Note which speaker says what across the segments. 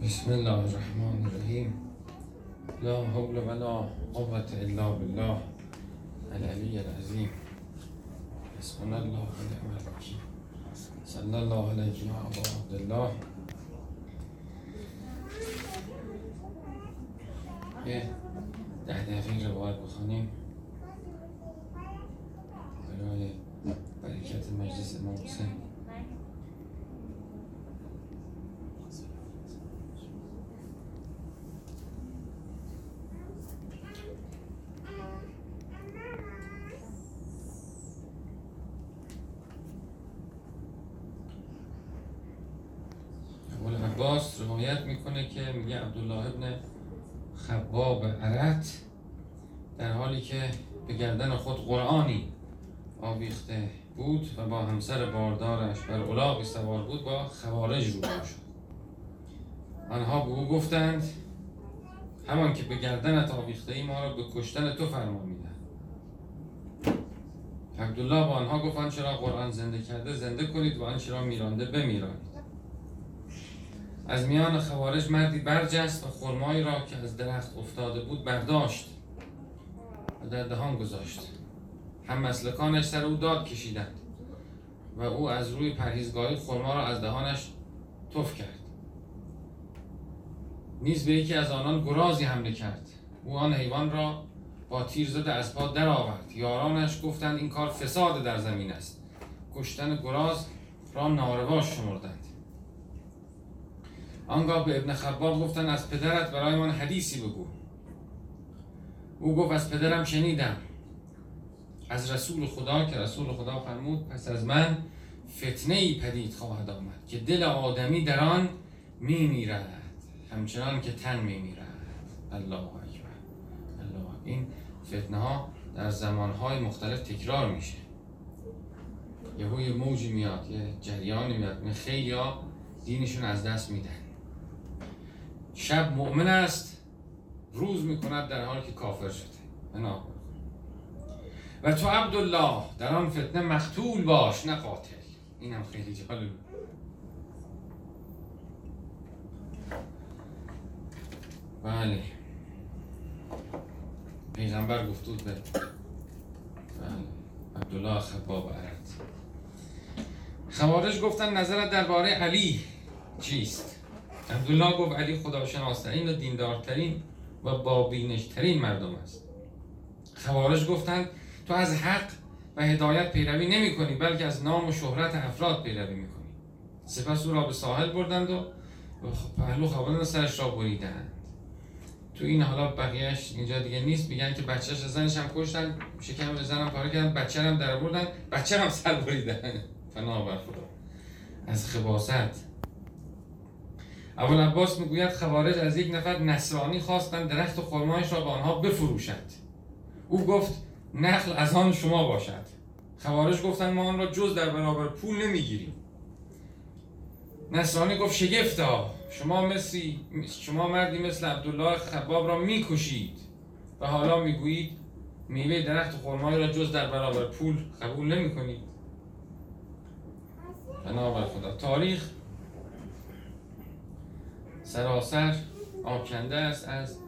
Speaker 1: بسم الله الرحمن الرحيم. لا حول ولا قوة إلا بالله العلي العظيم. حسبنا الله ونعم الوكيل. صلى الله عليه يا أبا عبد الله. ده ده في رواية بخانين العباس روایت می‌کنه که میگه عبدالله ابن خباب عرت در حالی که به گردن خود قرآنی آویخته بود و با همسر باردارش بر الاغی سوار بود با خوارج روبرو شد. آنها به او گفتند همان که به گردنت آویخته ای ما را به کشتن تو فرمان میدن عبدالله با آنها گفت آنچه را قرآن زنده کرده زنده کنید و آنچه را میرانده بمیرانید. از میان خوارج مردی برجست و خرمایی را که از درخت افتاده بود برداشت و در دهان گذاشت. هم مسلکانش سر او داد کشیدند و او از روی پرهیزگاهی خرما را از دهانش تف کرد. نیز به یکی از آنان گرازی حمله کرد. او آن حیوان را با تیر زده از پا درآورد. یارانش گفتند این کار فساد در زمین است. کشتن گراز را ناروا شمردند. آنگاه به ابن خباب گفتن از پدرت برای من حدیثی بگو. او گفت از پدرم شنیدم. از رسول خدا که رسول خدا فرمود پس از من فتنه ای پدید خواهد آمد که دل آدمی در آن می میرد همچنان که تن می میرد الله اکبر. الله. این فتنه ها در زمان های مختلف تکرار میشه. یهو یه موجی میاد یه جریانی میاد خیلی ها دینشون از دست میدن. شب مؤمن است روز می‌کند در حالی که کافر شده. بنا. و تو عبدالله در آن فتنه مقتول باش نه قاتل. این هم خیلی جالب بله. پیغمبر گفتود به بله. عبدالله خباب عرد خوارج گفتن نظرت درباره علی چیست؟ عبدالله گفت علی خداشناسترین و دیندارترین و بابینشترین مردم است. خوارج گفتند تو از حق و هدایت پیروی نمی کنی بلکه از نام و شهرت افراد پیروی می کنی. سپس او را به ساحل بردند و پهلو خواباندن سرش را بریدند. تو این حالا بقیهش اینجا دیگه نیست میگن که بچهش زنش هم کشتن شکم زنم پاره کردن بچه هم در بردن بچه هم سر بریدن. فنا خدا. از خباست. ابو عباس می‌گوید خوارج از یک نفر نصرانی خواستند درخت خرمایش را به آنها بفروشد او گفت نخل از آن شما باشد. خوارج گفتند ما آن را جز در برابر پول نمی‌گیریم. نصرانی گفت شگفتا شما مثلی شما مردی مثل عبدالله خباب را می‌کشید و حالا می‌گویید میوه درخت خرمایی را جز در برابر پول قبول نمی‌کنید. بنابر خدا تاریخ سراسر آکنده است از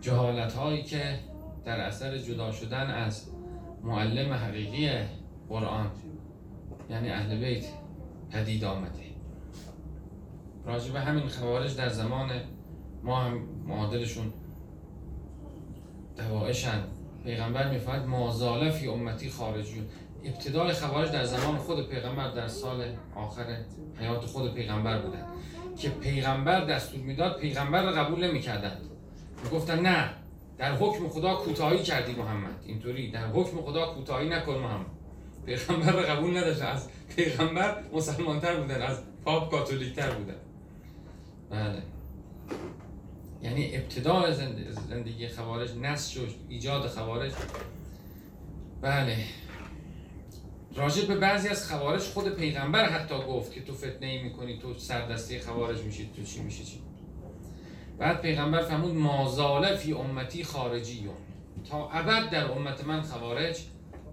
Speaker 1: جهالت هایی که در اثر جدا شدن از معلم حقیقی قرآن یعنی اهل بیت پدید آمده. راجع به همین خوارج در زمان ما هم معادلشون دوائشن پیغمبر میفرد مازاله فی امتی خارجیون ابتدای خوارج در زمان خود پیغمبر در سال آخر حیات خود پیغمبر بودن که پیغمبر دستور می‌داد پیغمبر رو قبول نمی‌کردند. می‌گفتن نه در حکم خدا کوتاهی کردی محمد. اینطوری در حکم خدا کوتاهی نکن محمد. پیغمبر رو قبول نداشت. از پیغمبر مسلمانتر بودن از پاپ کاتولیکتر بودن. بله. یعنی ابتدای زندگی خوارج نسج و ایجاد خوارج بله. راجع به بعضی از خوارج خود پیغمبر حتی گفت که تو فتنه ای می‌کنی تو سردستی خوارج میشید تو چی میشه چی؟ بعد پیغمبر فرمود مازاله فی امتی خارجی تا ابد در امت من خوارج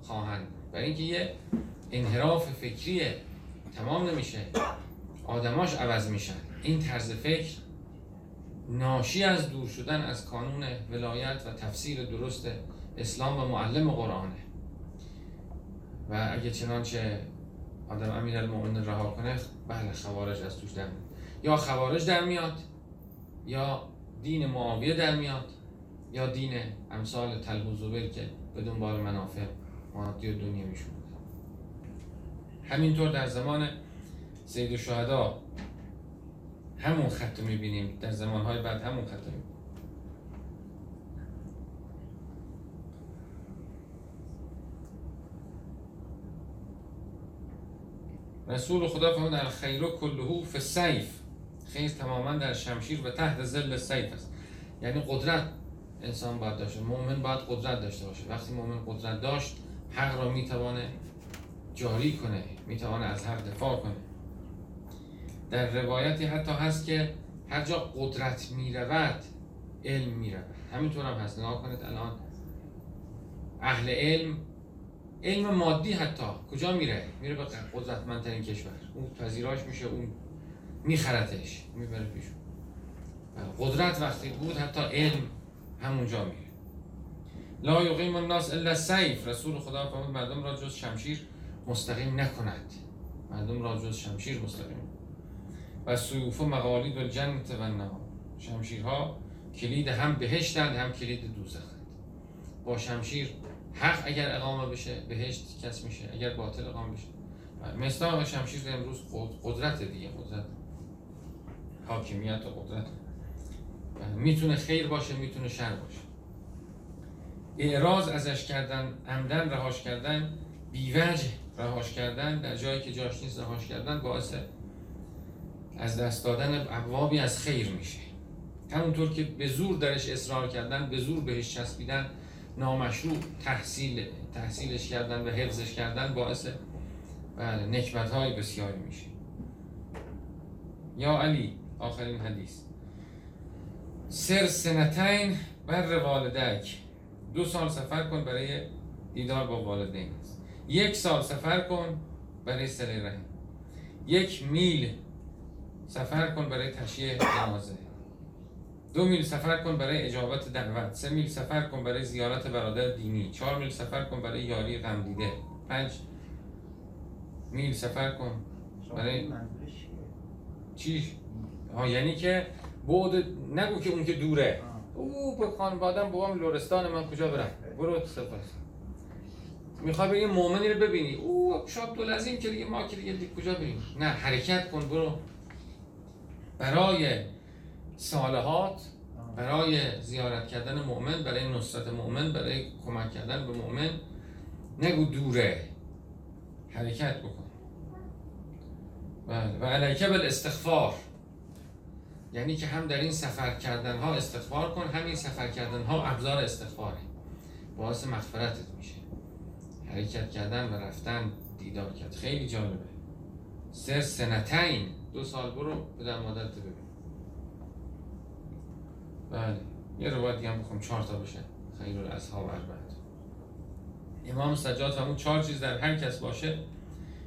Speaker 1: خواهند. برای اینکه یه انحراف فکریه تمام نمیشه. آدماش عوض میشن. این طرز فکر ناشی از دور شدن از کانون ولایت و تفسیر درست اسلام و معلم قرآنه. و اگه چنانچه آدم امیر المؤمن رها کنه بله خوارج از توش در میاد. یا خوارج در میاد یا دین معاویه در میاد یا دین امثال تل و زبیر که به دنبال منافع مادی و دنیا میشون همینطور در زمان سید الشهدا همون خط می‌بینیم. در زمانهای بعد همون خط می‌بینیم. رسول خدا فرمود خیر کلهو فی سیف خیر تماما در شمشیر و تحت زل سیف است. یعنی قدرت انسان باید داشته مؤمن باید قدرت داشته باشه. وقتی مؤمن قدرت داشت حق را می‌توانه جاری کنه می‌توانه از حق دفاع کنه. در روایتی حتی هست که هر جا قدرت می‌رود علم می‌رود. همینطور هم هست. نگاه کنید الان اهل علم علم مادی حتی کجا میره؟ میره به قدرتمندترین کشور. اون پذیراش میشه اون میخرتش می‌بره پیشون قدرت وقتی بود حتی علم همونجا میره. لا یقیم الناس الا سیف. رسول خدا فرمود مردم را جز شمشیر مستقیم نکند. مردم را جز شمشیر مستقیم. و سیوف و مقالید و جنت و شمشیرها کلید هم بهشتند هم کلید دوزخند. با شمشیر حق اگر اقامه بشه بهشت کس میشه اگر باطل اقامه بشه. مصداق شمشیر امروز قدرت دیگه قدرت حاکمیت و قدرت. می‌تونه خیر باشه می‌تونه شر باشه. اعراض ازش کردن عمدن رهاش کردن بیوجه رهاش کردن در جایی که جاش نیست رهاش کردن باعث از دست دادن ابوابی از خیر میشه. همونطور که به زور درش اصرار کردن به زور بهش چسبیدن نامشروع تحصیل تحصیلش کردن و حفظش کردن باعث بله نکبت های بسیاری میشه. یا علی آخرین حدیث. سر سنتین بر والدک. دو سال سفر کن برای دیدار با والدین. یک سال سفر کن برای سر رحم. یک میل سفر کن برای تشییع جنازه دو میل سفر کن برای اجابت دعوت سه میل سفر کن برای زیارت برادر دینی چهار میل سفر کن برای یاری غم دیده پنج میل سفر کن برای چی؟ ها یعنی که بود نگو که اون که دوره. او به خانوادم بابام لورستان من کجا برم؟ برو سفر. می‌خوای بگی مؤمنی رو ببینی. او شاب دو لازم که دیگه ما که دیگه, دیگه کجا بریم؟ نه حرکت کن برو. برای صالحات برای زیارت کردن مؤمن برای نصرت مؤمن برای کمک کردن به مؤمن نگو دوره. حرکت بکن. بله. و علیکه استخفار یعنی که هم در این سفر کردن ها استغفار کن همین سفر کردن ها ابزار استغفاره باعث مغفرتت میشه. حرکت کردن و رفتن دیدار کرد. خیلی جالبه. سر سنتین. دو سال برو به مادرت ببین. بله. یه روایت دیگه هم بخوام چهار تا بشه خیر الاصحاب بعد امام سجاد همون چهار چیز در هر کس باشه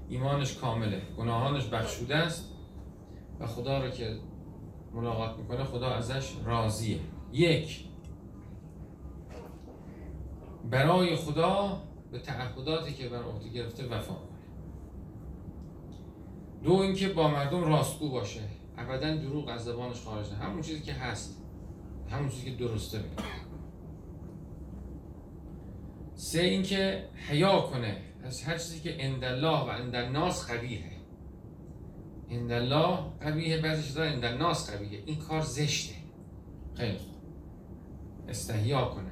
Speaker 1: ایمانش کامله گناهانش بخشوده است و خدا رو که ملاقات می‌کنه خدا ازش راضیه. یک برای خدا به تعهداتی که بر عهده گرفته وفا کنه. دو اینکه با مردم راستگو باشه. ابدا دروغ از زبانش خارج نه همون چیزی که هست. همون چیزی که درسته بگه سه اینکه حیا کنه. از هر چیزی که اندالله و اندالناس قبیهه اندالله قبیهه بعضی چیزا اندالناس قبیهه این کار زشته. خیلی خوب. استحیا کنه.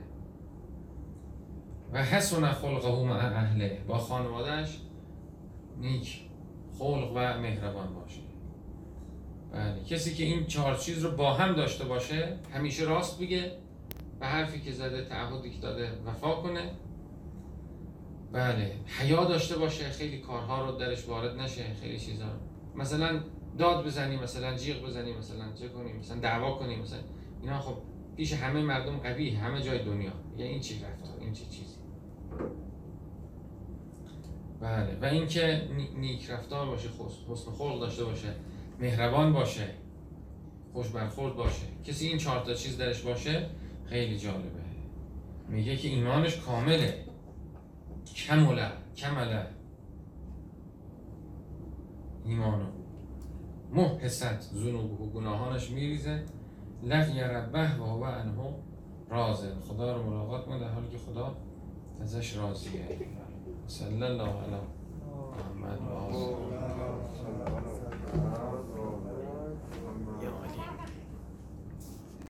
Speaker 1: و حسن خلقه مع اهله. با خانوادهش نیک خلق و مهربان باشه. بله. کسی که این چهار چیز رو با هم داشته باشه همیشه راست بگه به حرفی که زده تعهدی که داده وفا کنه. بله. حیا داشته باشه خیلی کارها رو درش وارد نشه خیلی چیزا. مثلا داد بزنی مثلا جیغ بزنی مثلا چه کنی مثلا دعوا کنی مثلا اینا خب پیش همه مردم قوی همه جای دنیا. یعنی این چی رفتار این چی چیزی؟ بله. و اینکه نیک رفتار باشه حسن خلق داشته باشه. مهربان باشه. خوش برخورد باشه. کسی این چهار تا چیز درش باشه خیلی جالبه. میگه که ایمانش کامله. کمله کمله ایمانو. محست ذنوب و گناهانش میریزه. لقی ربه و هو عنه رازه. خدا رو ملاقات کنه در حالی که خدا ازش راضیه. صلی الله علی محمد و.